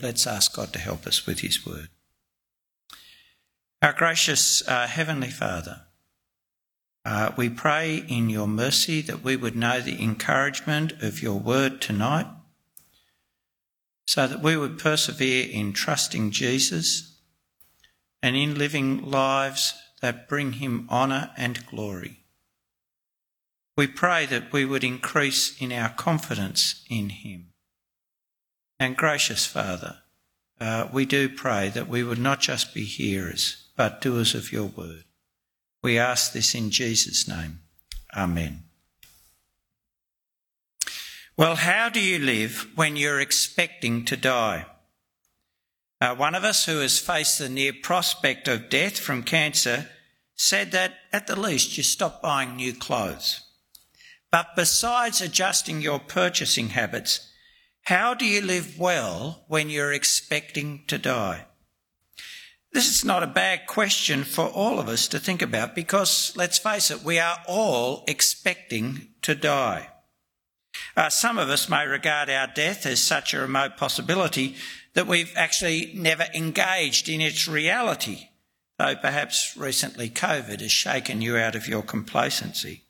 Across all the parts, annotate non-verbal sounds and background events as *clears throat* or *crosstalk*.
Let's ask God to help us with His word. Our gracious uh, Heavenly Father, uh, we pray in your mercy that we would know the encouragement of your word tonight, so that we would persevere in trusting Jesus and in living lives that bring him honour and glory. We pray that we would increase in our confidence in him. And gracious Father, uh, we do pray that we would not just be hearers, but doers of your word. We ask this in Jesus' name. Amen. Well, how do you live when you're expecting to die? Uh, one of us who has faced the near prospect of death from cancer said that at the least you stop buying new clothes. But besides adjusting your purchasing habits, how do you live well when you're expecting to die? This is not a bad question for all of us to think about because, let's face it, we are all expecting to die. Uh, some of us may regard our death as such a remote possibility that we've actually never engaged in its reality, though perhaps recently COVID has shaken you out of your complacency.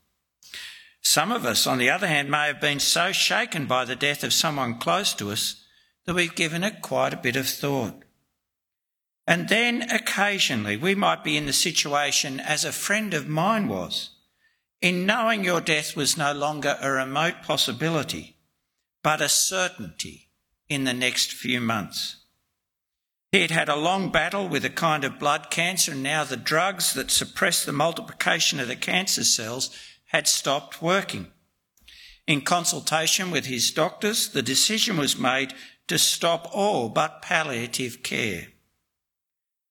Some of us, on the other hand, may have been so shaken by the death of someone close to us that we've given it quite a bit of thought. And then occasionally we might be in the situation as a friend of mine was, in knowing your death was no longer a remote possibility, but a certainty in the next few months. He had had a long battle with a kind of blood cancer, and now the drugs that suppress the multiplication of the cancer cells had stopped working. In consultation with his doctors, the decision was made to stop all but palliative care.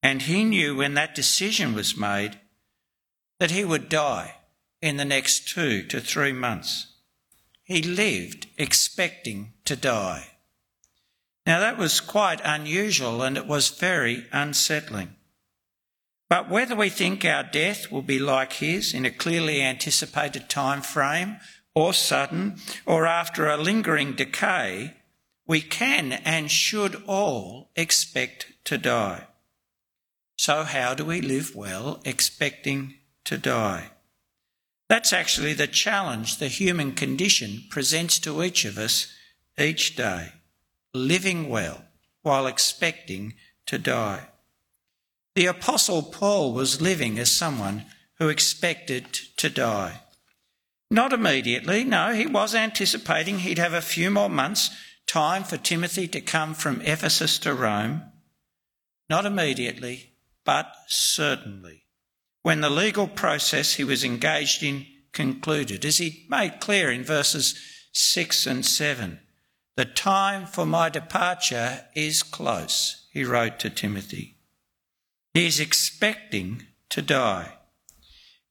And he knew when that decision was made that he would die in the next two to three months. He lived expecting to die. Now that was quite unusual and it was very unsettling. But whether we think our death will be like his in a clearly anticipated time frame or sudden or after a lingering decay, we can and should all expect to die. So, how do we live well expecting to die? That's actually the challenge the human condition presents to each of us each day living well while expecting to die. The Apostle Paul was living as someone who expected to die. Not immediately, no, he was anticipating he'd have a few more months' time for Timothy to come from Ephesus to Rome. Not immediately, but certainly, when the legal process he was engaged in concluded, as he made clear in verses 6 and 7. The time for my departure is close, he wrote to Timothy. He is expecting to die.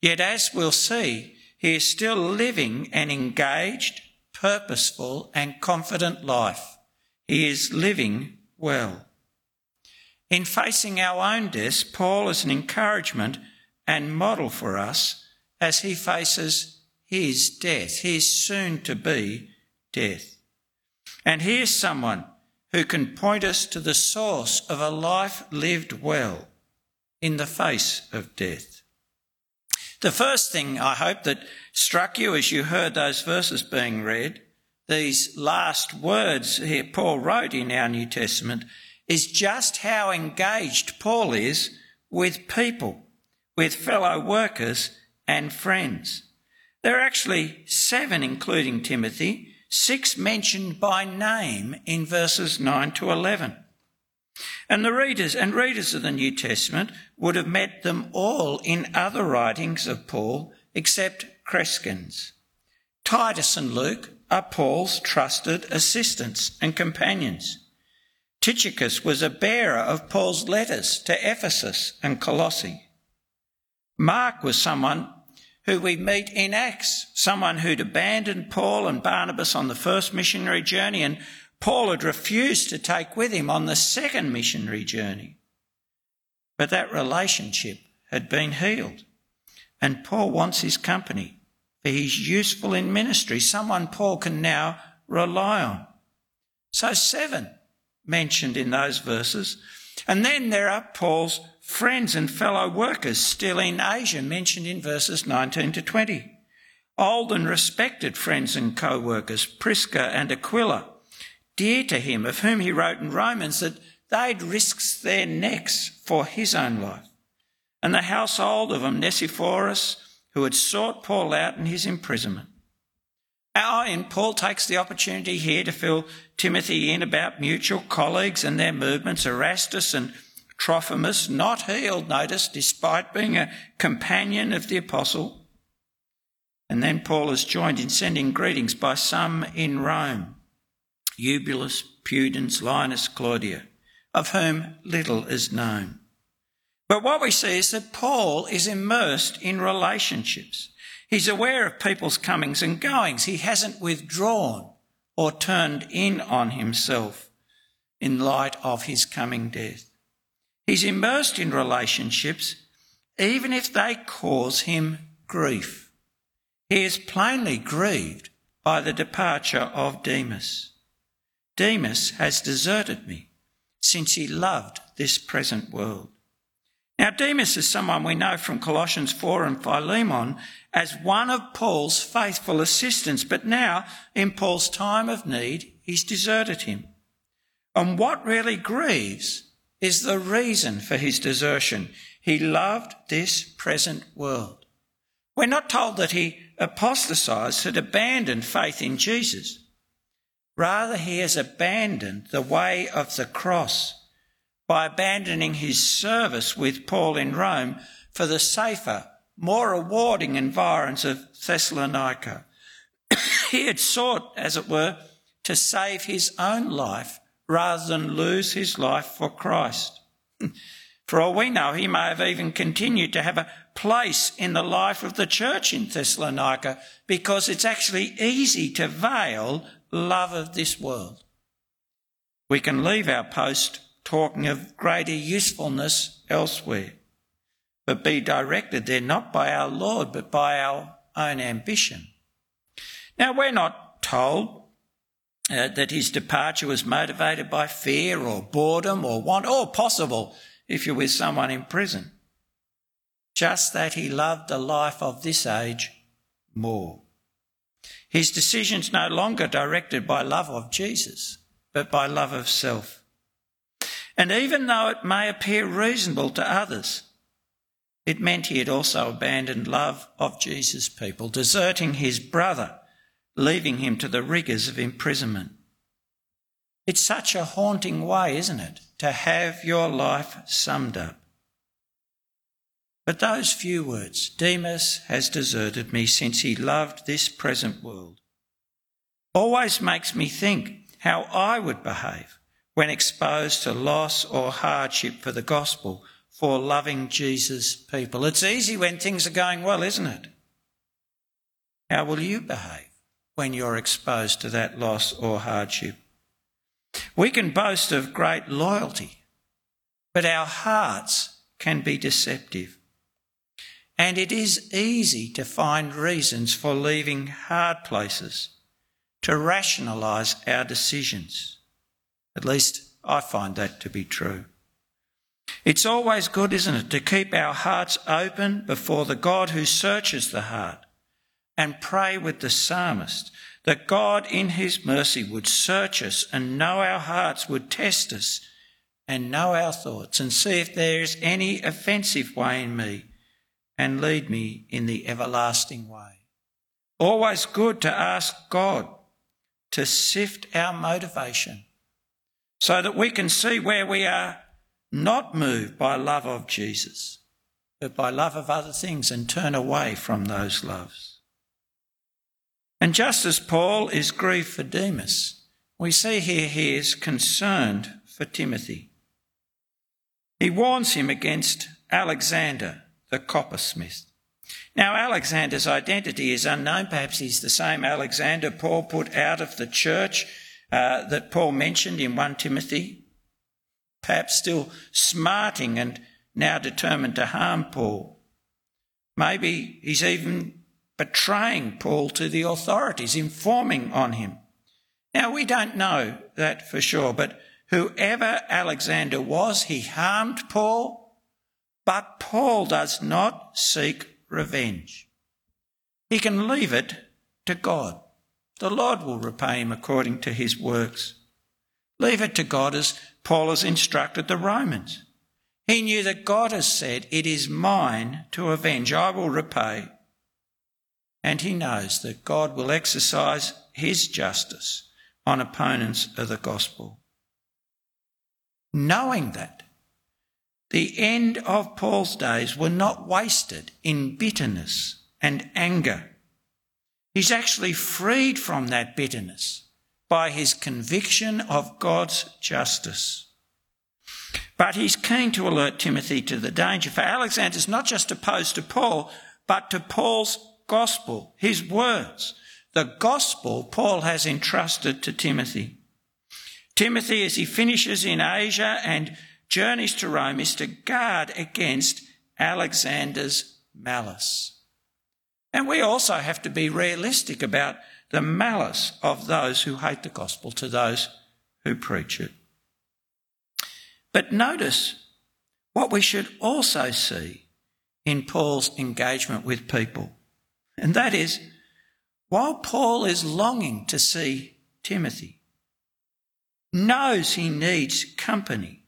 Yet, as we'll see, he is still living an engaged, purposeful, and confident life. He is living well. In facing our own deaths, Paul is an encouragement and model for us as he faces his death, his soon to be death. And here's someone who can point us to the source of a life lived well in the face of death. The first thing I hope that struck you as you heard those verses being read, these last words here Paul wrote in our New Testament, is just how engaged Paul is with people, with fellow workers and friends. There are actually seven, including Timothy, six mentioned by name in verses 9 to 11. And the readers and readers of the New Testament would have met them all in other writings of Paul except Crescens. Titus and Luke are Paul's trusted assistants and companions. Tychicus was a bearer of Paul's letters to Ephesus and Colossae. Mark was someone who we meet in Acts, someone who'd abandoned Paul and Barnabas on the first missionary journey, and Paul had refused to take with him on the second missionary journey. But that relationship had been healed, and Paul wants his company, for he's useful in ministry, someone Paul can now rely on. So, seven mentioned in those verses. And then there are Paul's friends and fellow workers still in Asia, mentioned in verses 19 to 20. Old and respected friends and co workers, Prisca and Aquila, dear to him, of whom he wrote in Romans that they'd risked their necks for his own life. And the household of Onesiphorus, who had sought Paul out in his imprisonment. Our and Paul takes the opportunity here to fill Timothy in about mutual colleagues and their movements, Erastus and Trophimus, not healed, notice, despite being a companion of the apostle. And then Paul is joined in sending greetings by some in Rome Eubulus, Pudens, Linus, Claudia, of whom little is known. But what we see is that Paul is immersed in relationships. He's aware of people's comings and goings. He hasn't withdrawn or turned in on himself in light of his coming death. He's immersed in relationships even if they cause him grief. He is plainly grieved by the departure of Demas. Demas has deserted me since he loved this present world. Now, Demas is someone we know from Colossians 4 and Philemon as one of Paul's faithful assistants, but now, in Paul's time of need, he's deserted him. And what really grieves is the reason for his desertion. He loved this present world. We're not told that he apostatized, had abandoned faith in Jesus. Rather, he has abandoned the way of the cross by abandoning his service with Paul in Rome for the safer, more rewarding environs of Thessalonica. *coughs* he had sought, as it were, to save his own life rather than lose his life for Christ. *coughs* For all we know, he may have even continued to have a place in the life of the church in Thessalonica because it's actually easy to veil love of this world. We can leave our post talking of greater usefulness elsewhere, but be directed there not by our Lord, but by our own ambition. Now, we're not told uh, that his departure was motivated by fear or boredom or want, or possible if you're with someone in prison. Just that he loved the life of this age more. His decisions no longer directed by love of Jesus, but by love of self. And even though it may appear reasonable to others, it meant he had also abandoned love of Jesus' people, deserting his brother, leaving him to the rigours of imprisonment. It's such a haunting way, isn't it, to have your life summed up. But those few words, Demas has deserted me since he loved this present world, always makes me think how I would behave when exposed to loss or hardship for the gospel for loving Jesus' people. It's easy when things are going well, isn't it? How will you behave when you're exposed to that loss or hardship? We can boast of great loyalty, but our hearts can be deceptive. And it is easy to find reasons for leaving hard places, to rationalise our decisions. At least I find that to be true. It's always good, isn't it, to keep our hearts open before the God who searches the heart and pray with the psalmist that God in his mercy would search us and know our hearts, would test us and know our thoughts and see if there is any offensive way in me and lead me in the everlasting way. Always good to ask God to sift our motivation so that we can see where we are not moved by love of Jesus, but by love of other things and turn away from those loves. And just as Paul is grieved for Demas, we see here he is concerned for Timothy. He warns him against Alexander, the coppersmith. Now, Alexander's identity is unknown. Perhaps he's the same Alexander Paul put out of the church uh, that Paul mentioned in 1 Timothy, perhaps still smarting and now determined to harm Paul. Maybe he's even betraying Paul to the authorities, informing on him. Now, we don't know that for sure, but Whoever Alexander was, he harmed Paul, but Paul does not seek revenge. He can leave it to God. The Lord will repay him according to his works. Leave it to God as Paul has instructed the Romans. He knew that God has said, It is mine to avenge, I will repay. And he knows that God will exercise his justice on opponents of the gospel. Knowing that, the end of Paul's days were not wasted in bitterness and anger. He's actually freed from that bitterness by his conviction of God's justice. But he's keen to alert Timothy to the danger, for Alexander's not just opposed to Paul, but to Paul's gospel, his words, the gospel Paul has entrusted to Timothy. Timothy, as he finishes in Asia and journeys to Rome, is to guard against Alexander's malice. And we also have to be realistic about the malice of those who hate the gospel to those who preach it. But notice what we should also see in Paul's engagement with people. And that is, while Paul is longing to see Timothy, knows he needs company,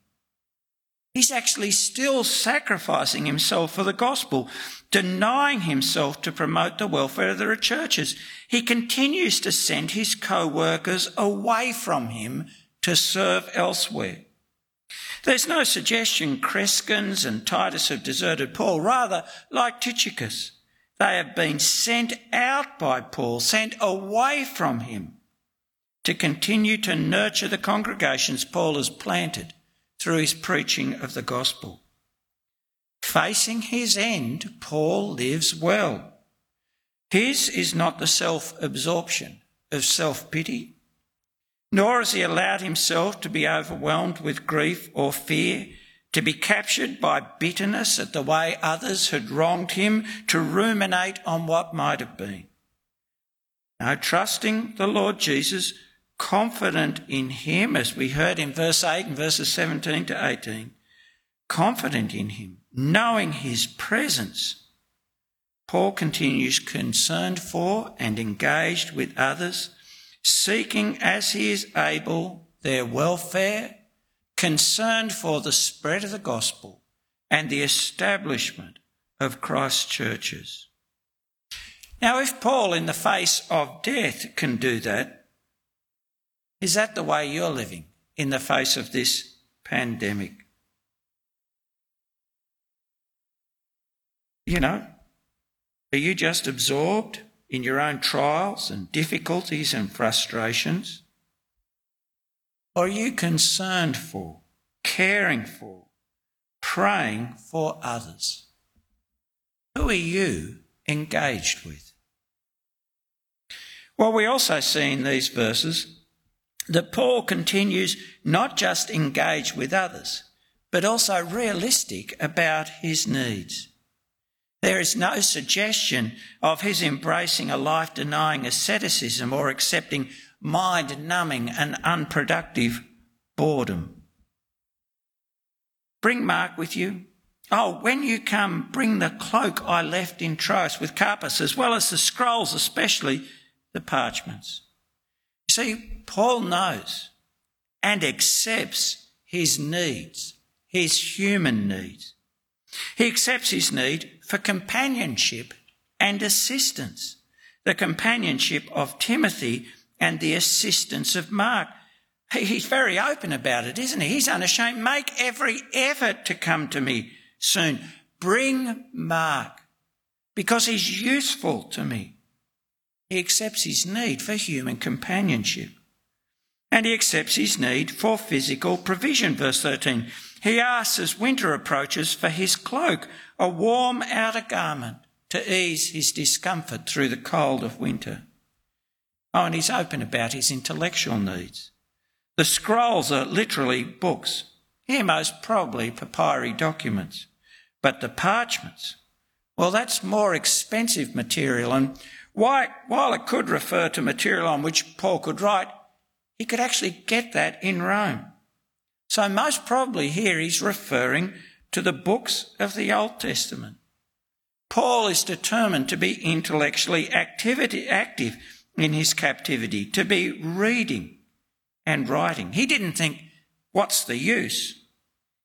he's actually still sacrificing himself for the gospel, denying himself to promote the welfare of the churches. He continues to send his co-workers away from him to serve elsewhere. There's no suggestion Crescens and Titus have deserted Paul. Rather, like Tychicus, they have been sent out by Paul, sent away from him to continue to nurture the congregations Paul has planted through his preaching of the gospel. Facing his end, Paul lives well. His is not the self absorption of self pity nor has he allowed himself to be overwhelmed with grief or fear, to be captured by bitterness at the way others had wronged him, to ruminate on what might have been. Now, trusting the Lord Jesus, confident in him, as we heard in verse 8 and verses 17 to 18, confident in him, knowing his presence, Paul continues concerned for and engaged with others seeking as he is able their welfare, concerned for the spread of the gospel and the establishment of Christ's churches. Now, if Paul, in the face of death, can do that, is that the way you're living in the face of this pandemic? You know, are you just absorbed in your own trials and difficulties and frustrations? Or are you concerned for, caring for, praying for others? Who are you engaged with? Well, we also see in these verses that Paul continues not just engaged with others, but also realistic about his needs. There is no suggestion of his embracing a life denying asceticism or accepting mind numbing and unproductive boredom. Bring Mark with you. Oh, when you come, bring the cloak I left in Troas with Carpus, as well as the scrolls, especially the parchments. See, Paul knows and accepts his needs, his human needs. He accepts his need for companionship and assistance. The companionship of Timothy and the assistance of Mark. He's very open about it, isn't he? He's unashamed. Make every effort to come to me soon. Bring Mark because he's useful to me. He accepts his need for human companionship. And he accepts his need for physical provision. Verse 13. He asks as winter approaches for his cloak, a warm outer garment to ease his discomfort through the cold of winter. Oh, and he's open about his intellectual needs. The scrolls are literally books, here most probably papyri documents. But the parchments, well, that's more expensive material. And while it could refer to material on which Paul could write, he could actually get that in Rome. So, most probably here he's referring to the books of the Old Testament. Paul is determined to be intellectually activity, active in his captivity, to be reading and writing. He didn't think, what's the use?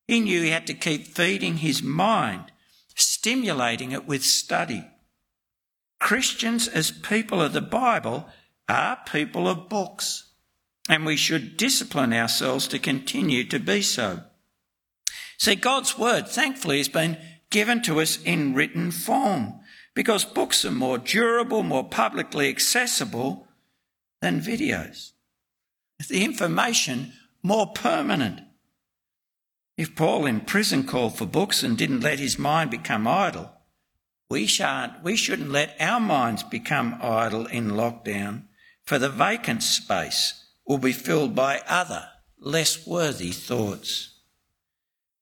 He knew he had to keep feeding his mind, stimulating it with study. Christians, as people of the Bible, are people of books, and we should discipline ourselves to continue to be so. See, God's Word, thankfully, has been given to us in written form because books are more durable, more publicly accessible than videos. The information more permanent. If Paul in prison called for books and didn't let his mind become idle, we, shan't, we shouldn't let our minds become idle in lockdown, for the vacant space will be filled by other, less worthy thoughts.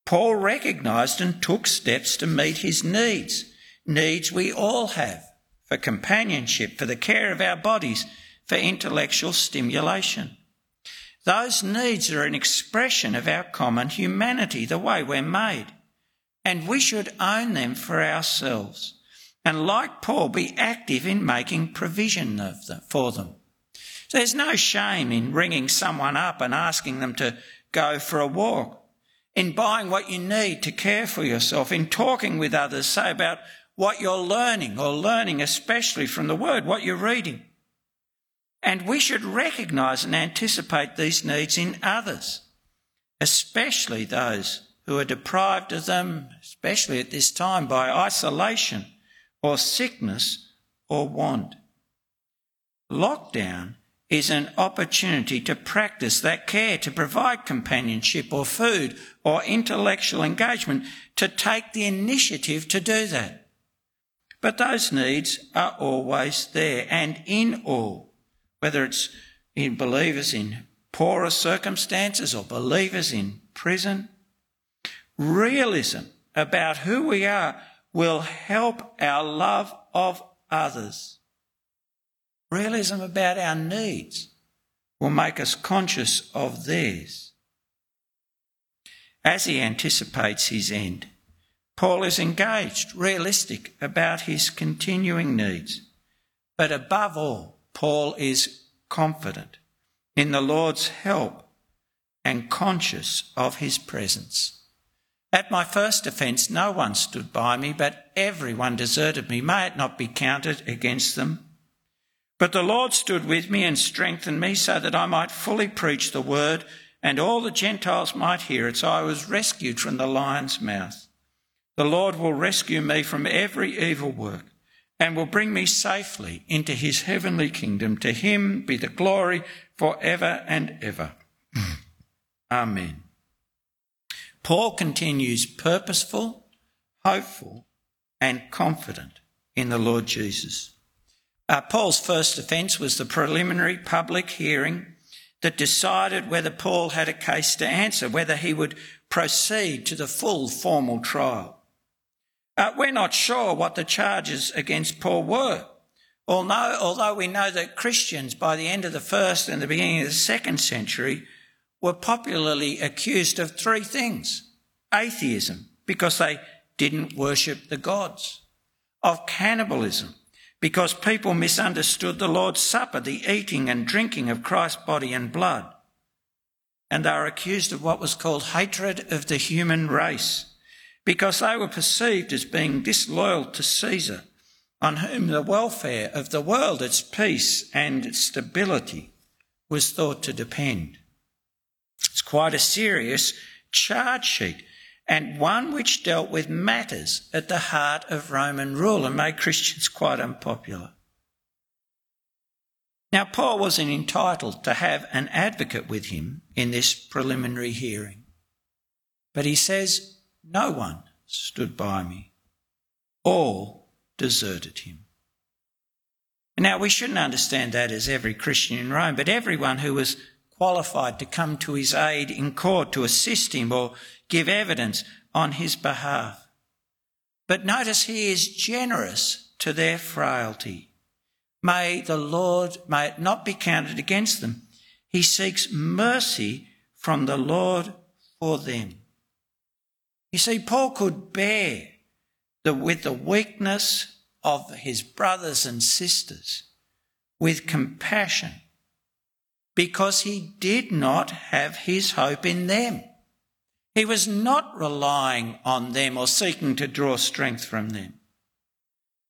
Paul recognised and took steps to meet his needs, needs we all have for companionship, for the care of our bodies, for intellectual stimulation. Those needs are an expression of our common humanity, the way we're made. And we should own them for ourselves. And like Paul, be active in making provision for them. There's no shame in ringing someone up and asking them to go for a walk in buying what you need to care for yourself, in talking with others, say about what you're learning, or learning especially from the Word, what you're reading. And we should recognise and anticipate these needs in others, especially those who are deprived of them, especially at this time, by isolation or sickness or want. Lockdown is an opportunity to practice that care, to provide companionship or food or intellectual engagement, to take the initiative to do that. But those needs are always there and in all, whether it's in believers in poorer circumstances or believers in prison. Realism about who we are will help our love of others Realism about our needs will make us conscious of theirs. As he anticipates his end, Paul is engaged, realistic about his continuing needs. But above all, Paul is confident in the Lord's help and conscious of his presence. At my first offence, no one stood by me, but everyone deserted me. May it not be counted against them. But the Lord stood with me and strengthened me so that I might fully preach the word and all the Gentiles might hear it. So I was rescued from the lion's mouth. The Lord will rescue me from every evil work and will bring me safely into his heavenly kingdom. To him be the glory for ever and ever. *clears throat* Amen. Paul continues purposeful, hopeful, and confident in the Lord Jesus. Uh, Paul's first offence was the preliminary public hearing that decided whether Paul had a case to answer, whether he would proceed to the full formal trial. Uh, we're not sure what the charges against Paul were. Although, although we know that Christians by the end of the first and the beginning of the second century were popularly accused of three things. Atheism, because they didn't worship the gods. Of cannibalism, because people misunderstood the Lord's Supper, the eating and drinking of Christ's body and blood. And they were accused of what was called hatred of the human race, because they were perceived as being disloyal to Caesar, on whom the welfare of the world, its peace and stability, was thought to depend. It's quite a serious charge sheet and one which dealt with matters at the heart of Roman rule and made Christians quite unpopular. Now, Paul wasn't entitled to have an advocate with him in this preliminary hearing, but he says, No one stood by me. All deserted him. Now, we shouldn't understand that as every Christian in Rome, but everyone who was qualified to come to his aid in court to assist him or give evidence on his behalf. But notice he is generous to their frailty. May the Lord, may it not be counted against them. He seeks mercy from the Lord for them. You see, Paul could bear the, with the weakness of his brothers and sisters with compassion because he did not have his hope in them. He was not relying on them or seeking to draw strength from them.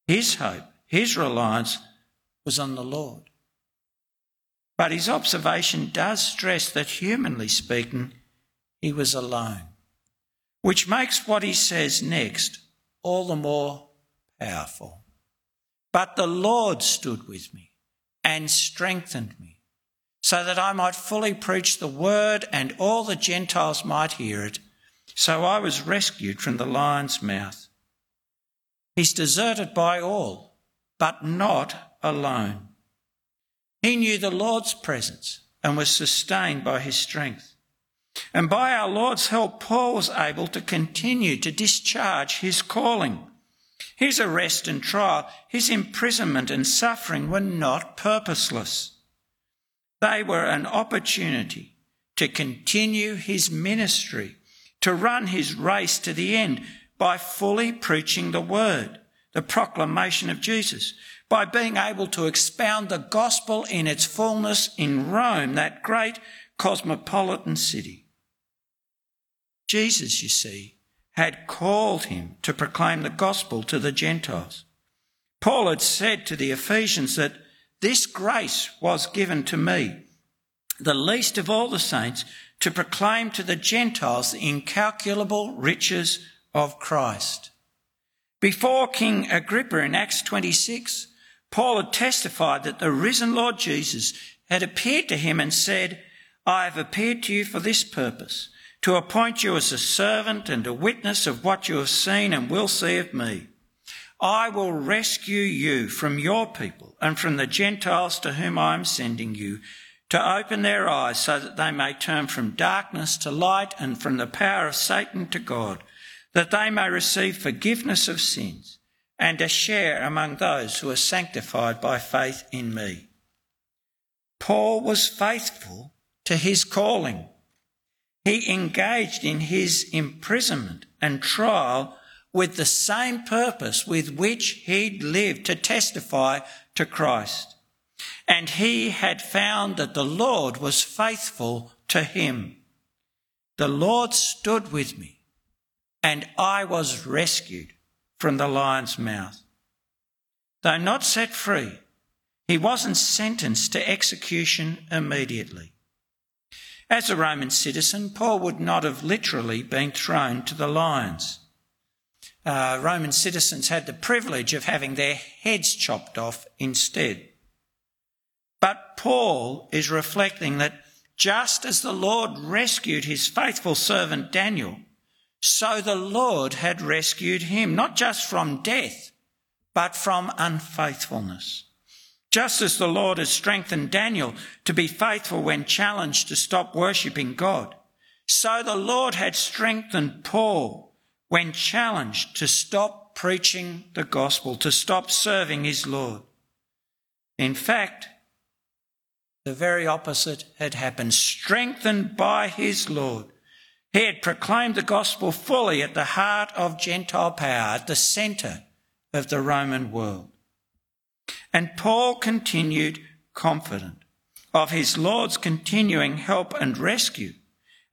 His hope, his reliance was on the Lord. But his observation does stress that, humanly speaking, he was alone, which makes what he says next all the more powerful. But the Lord stood with me and strengthened me, so that I might fully preach the word and all the Gentiles might hear it. So I was rescued from the lion's mouth. He's deserted by all, but not alone. He knew the Lord's presence and was sustained by his strength. And by our Lord's help, Paul was able to continue to discharge his calling. His arrest and trial, his imprisonment and suffering were not purposeless. They were an opportunity to continue his ministry, to run his race to the end by fully preaching the word, the proclamation of Jesus, by being able to expound the gospel in its fullness in Rome, that great cosmopolitan city. Jesus, you see, had called him to proclaim the gospel to the Gentiles. Paul had said to the Ephesians that this grace was given to me, the least of all the saints, to proclaim to the Gentiles the incalculable riches of Christ. Before King Agrippa in Acts 26, Paul had testified that the risen Lord Jesus had appeared to him and said, I have appeared to you for this purpose to appoint you as a servant and a witness of what you have seen and will see of me. I will rescue you from your people and from the Gentiles to whom I am sending you to open their eyes so that they may turn from darkness to light and from the power of Satan to God, that they may receive forgiveness of sins and a share among those who are sanctified by faith in me. Paul was faithful to his calling. He engaged in his imprisonment and trial with the same purpose with which he'd lived to testify to Christ. And he had found that the Lord was faithful to him. The Lord stood with me, and I was rescued from the lion's mouth. Though not set free, he wasn't sentenced to execution immediately. As a Roman citizen, Paul would not have literally been thrown to the lions. Uh, Roman citizens had the privilege of having their heads chopped off instead. But Paul is reflecting that just as the Lord rescued his faithful servant Daniel, so the Lord had rescued him, not just from death, but from unfaithfulness. Just as the Lord has strengthened Daniel to be faithful when challenged to stop worshipping God, so the Lord had strengthened Paul when challenged to stop preaching the gospel, to stop serving his Lord. In fact, the very opposite had happened. Strengthened by his Lord, he had proclaimed the gospel fully at the heart of Gentile power, at the centre of the Roman world. And Paul continued confident of his Lord's continuing help and rescue.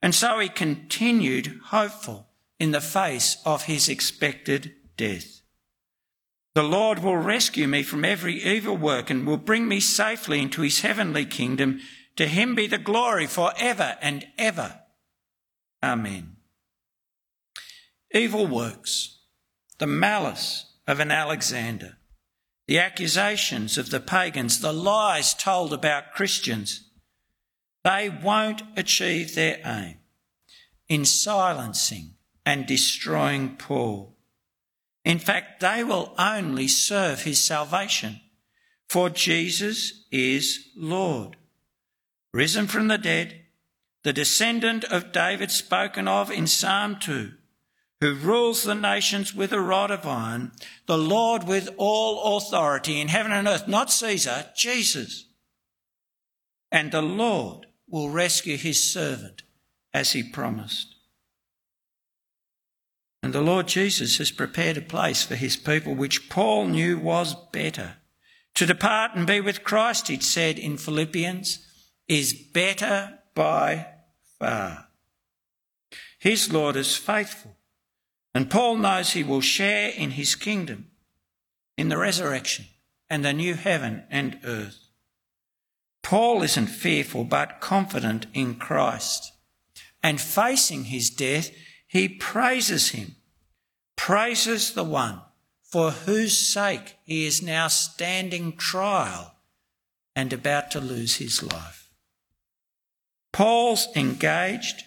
And so he continued hopeful in the face of his expected death. The Lord will rescue me from every evil work and will bring me safely into his heavenly kingdom. To him be the glory for ever and ever. Amen. Evil works, the malice of an Alexander, the accusations of the pagans, the lies told about Christians, they won't achieve their aim in silencing and destroying Paul. In fact, they will only serve his salvation, for Jesus is Lord. Risen from the dead, the descendant of David spoken of in Psalm 2, who rules the nations with a rod of iron, the Lord with all authority in heaven and earth, not Caesar, Jesus. And the Lord will rescue his servant as he promised. And the Lord Jesus has prepared a place for his people which Paul knew was better. To depart and be with Christ, he'd said in Philippians, is better by far. His Lord is faithful, and Paul knows he will share in his kingdom, in the resurrection and the new heaven and earth. Paul isn't fearful but confident in Christ. And facing his death, he praises him, praises the one for whose sake he is now standing trial and about to lose his life. Paul's engaged,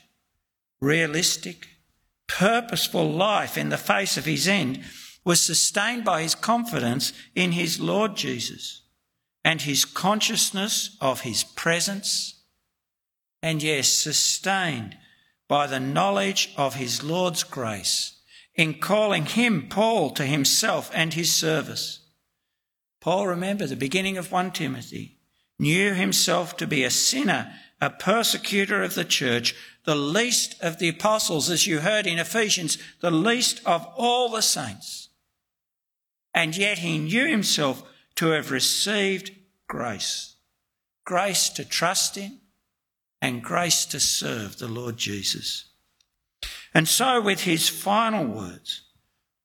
realistic, purposeful life in the face of his end was sustained by his confidence in his Lord Jesus and his consciousness of his presence, and yes, sustained by the knowledge of his Lord's grace in calling him, Paul, to himself and his service. Paul, remember the beginning of 1 Timothy, knew himself to be a sinner, a persecutor of the church, the least of the apostles, as you heard in Ephesians, the least of all the saints. And yet he knew himself to have received grace. Grace to trust in and grace to serve the Lord Jesus. And so, with his final words,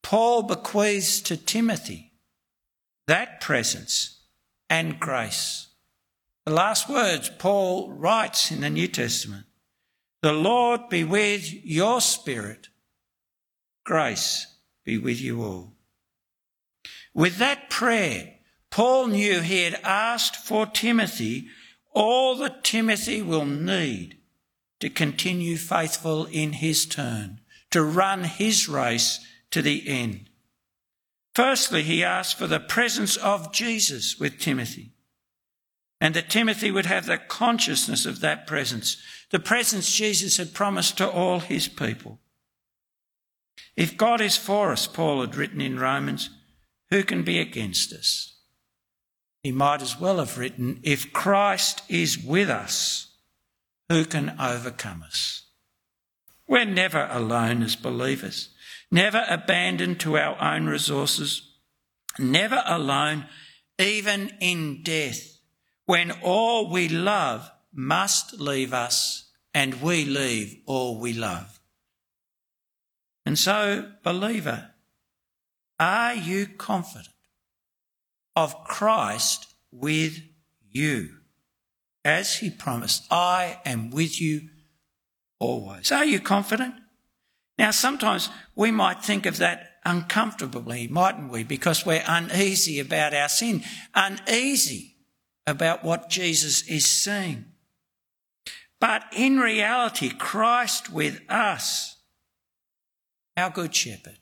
Paul bequeaths to Timothy that presence and grace. The last words Paul writes in the New Testament The Lord be with your spirit, grace be with you all. With that prayer, Paul knew he had asked for Timothy all that Timothy will need to continue faithful in his turn, to run his race to the end. Firstly, he asked for the presence of Jesus with Timothy, and that Timothy would have the consciousness of that presence, the presence Jesus had promised to all his people. If God is for us, Paul had written in Romans, who can be against us? He might as well have written, if Christ is with us, who can overcome us? We're never alone as believers, never abandoned to our own resources, never alone, even in death, when all we love must leave us and we leave all we love. And so, believer, are you confident of Christ with you? As he promised, I am with you always. Are you confident? Now, sometimes we might think of that uncomfortably, mightn't we? Because we're uneasy about our sin, uneasy about what Jesus is saying. But in reality, Christ with us, our good shepherd,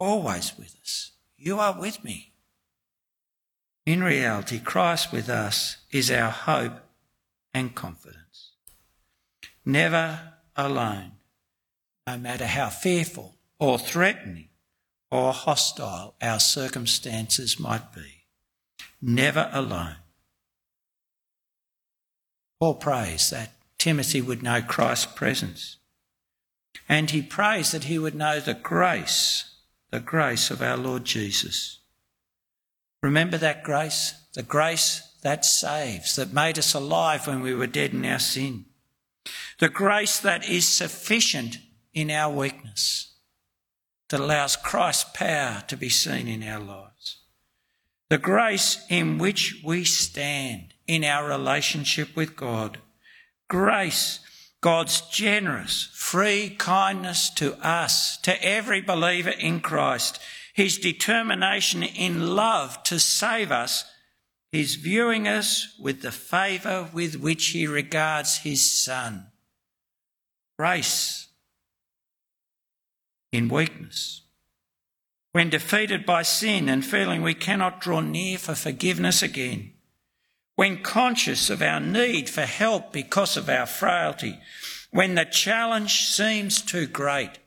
always with us. You are with me. In reality, Christ with us is our hope and confidence. Never alone, no matter how fearful or threatening or hostile our circumstances might be. Never alone. Paul prays that Timothy would know Christ's presence. And he prays that he would know the grace, the grace of our Lord Jesus. Remember that grace? The grace that saves, that made us alive when we were dead in our sin. The grace that is sufficient in our weakness, that allows Christ's power to be seen in our lives. The grace in which we stand in our relationship with God. Grace, God's generous, free kindness to us, to every believer in Christ his determination in love to save us, his viewing us with the favour with which he regards his Son. Grace in weakness. When defeated by sin and feeling we cannot draw near for forgiveness again, when conscious of our need for help because of our frailty, when the challenge seems too great,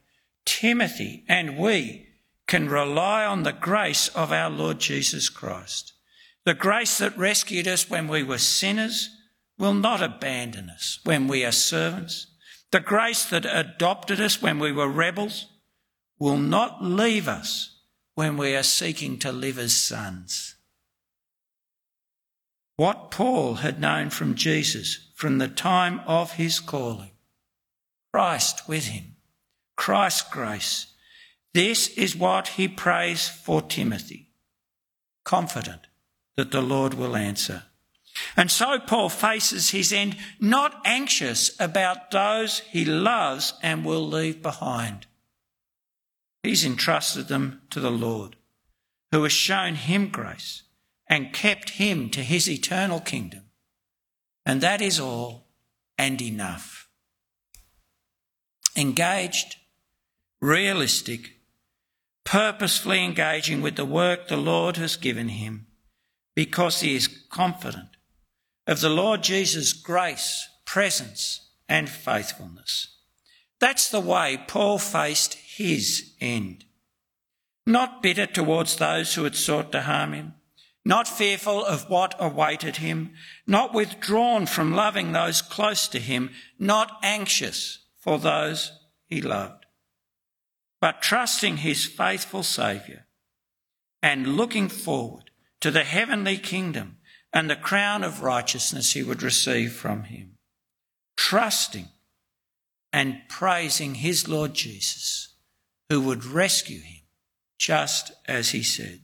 Timothy and we can rely on the grace of our Lord Jesus Christ. The grace that rescued us when we were sinners will not abandon us when we are servants. The grace that adopted us when we were rebels will not leave us when we are seeking to live as sons. What Paul had known from Jesus from the time of his calling Christ with him, Christ's grace. This is what he prays for Timothy, confident that the Lord will answer. And so Paul faces his end not anxious about those he loves and will leave behind. He's entrusted them to the Lord, who has shown him grace and kept him to his eternal kingdom. And that is all and enough engaged, realistic, purposefully engaging with the work the Lord has given him because he is confident of the Lord Jesus' grace, presence, and faithfulness. That's the way Paul faced his end. Not bitter towards those who had sought to harm him, not fearful of what awaited him, not withdrawn from loving those close to him, not anxious for those he loved, but trusting his faithful Saviour and looking forward to the heavenly kingdom and the crown of righteousness he would receive from him, trusting and praising his Lord Jesus, who would rescue him just as he said.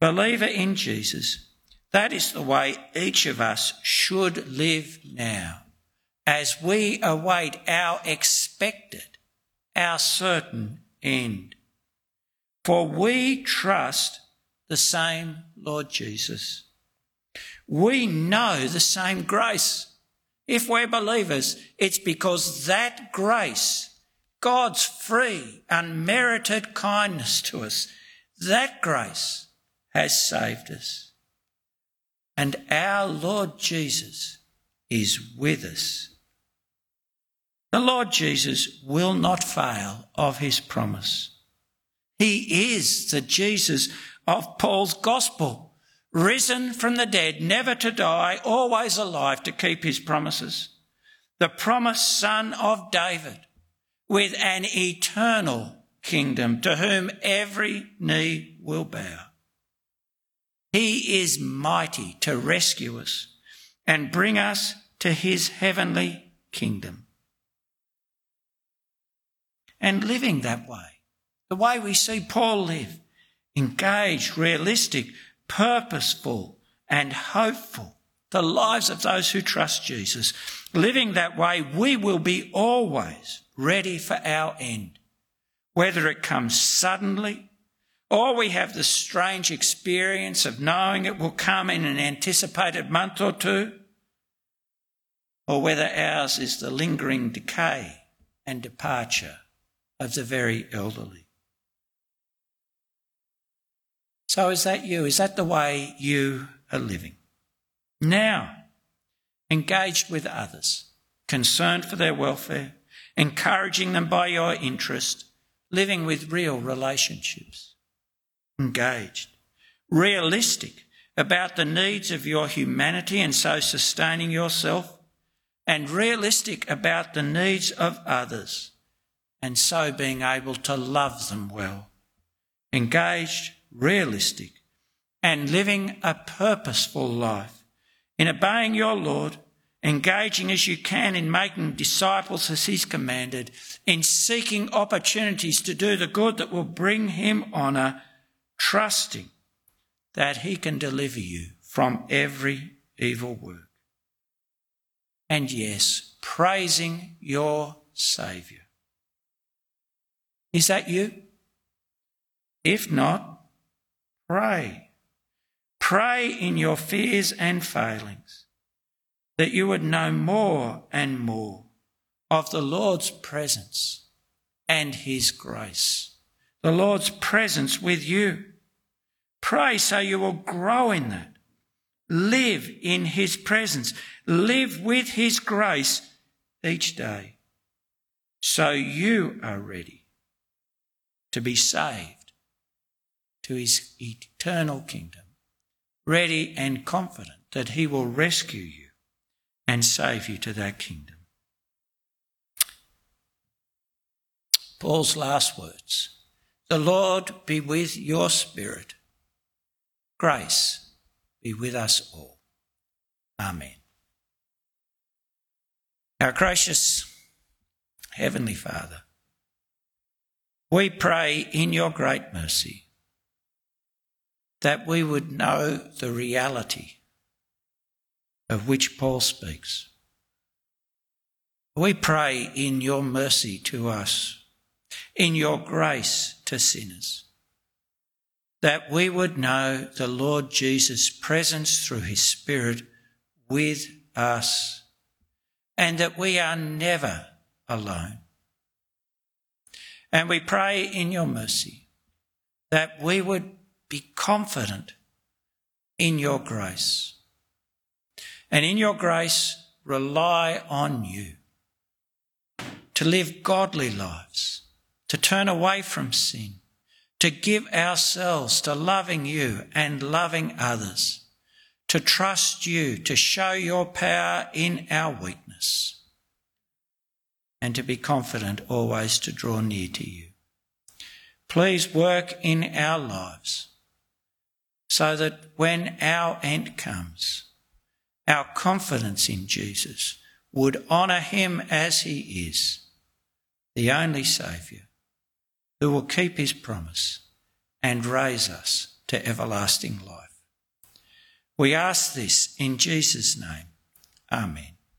Believer in Jesus, that is the way each of us should live now as we await our expected, our certain end. For we trust the same Lord Jesus. We know the same grace. If we're believers, it's because that grace, God's free, unmerited kindness to us, that grace has saved us. And our Lord Jesus is with us the Lord Jesus will not fail of his promise. He is the Jesus of Paul's gospel, risen from the dead, never to die, always alive to keep his promises. The promised son of David with an eternal kingdom to whom every knee will bow. He is mighty to rescue us and bring us to his heavenly kingdom and living that way. The way we see Paul live engaged, realistic, purposeful, and hopeful. The lives of those who trust Jesus. Living that way, we will be always ready for our end. Whether it comes suddenly or we have the strange experience of knowing it will come in an anticipated month or two, or whether ours is the lingering decay and departure of the very elderly. So, is that you? Is that the way you are living? Now, engaged with others, concerned for their welfare, encouraging them by your interest, living with real relationships. Engaged, realistic about the needs of your humanity and so sustaining yourself, and realistic about the needs of others and so being able to love them well. Engaged, realistic, and living a purposeful life in obeying your Lord, engaging as you can in making disciples as He's commanded, in seeking opportunities to do the good that will bring Him honour, trusting that He can deliver you from every evil work. And yes, praising your Saviour. Is that you? If not, pray. Pray in your fears and failings that you would know more and more of the Lord's presence and His grace. The Lord's presence with you. Pray so you will grow in that. Live in His presence. Live with His grace each day. So you are ready to be saved to his eternal kingdom, ready and confident that he will rescue you and save you to that kingdom. Paul's last words. The Lord be with your spirit. Grace be with us all. Amen. Our gracious Heavenly Father, we pray in your great mercy that we would know the reality of which Paul speaks. We pray in your mercy to us, in your grace to sinners, that we would know the Lord Jesus' presence through his Spirit with us, and that we are never alone. And we pray in your mercy that we would be confident in your grace. And in your grace, rely on you to live godly lives, to turn away from sin, to give ourselves to loving you and loving others, to trust you, to show your power in our weakness, and to be confident always to draw near to you. Please work in our lives so that when our end comes, our confidence in Jesus would honour him as he is, the only Saviour, who will keep his promise and raise us to everlasting life. We ask this in Jesus' name. Amen.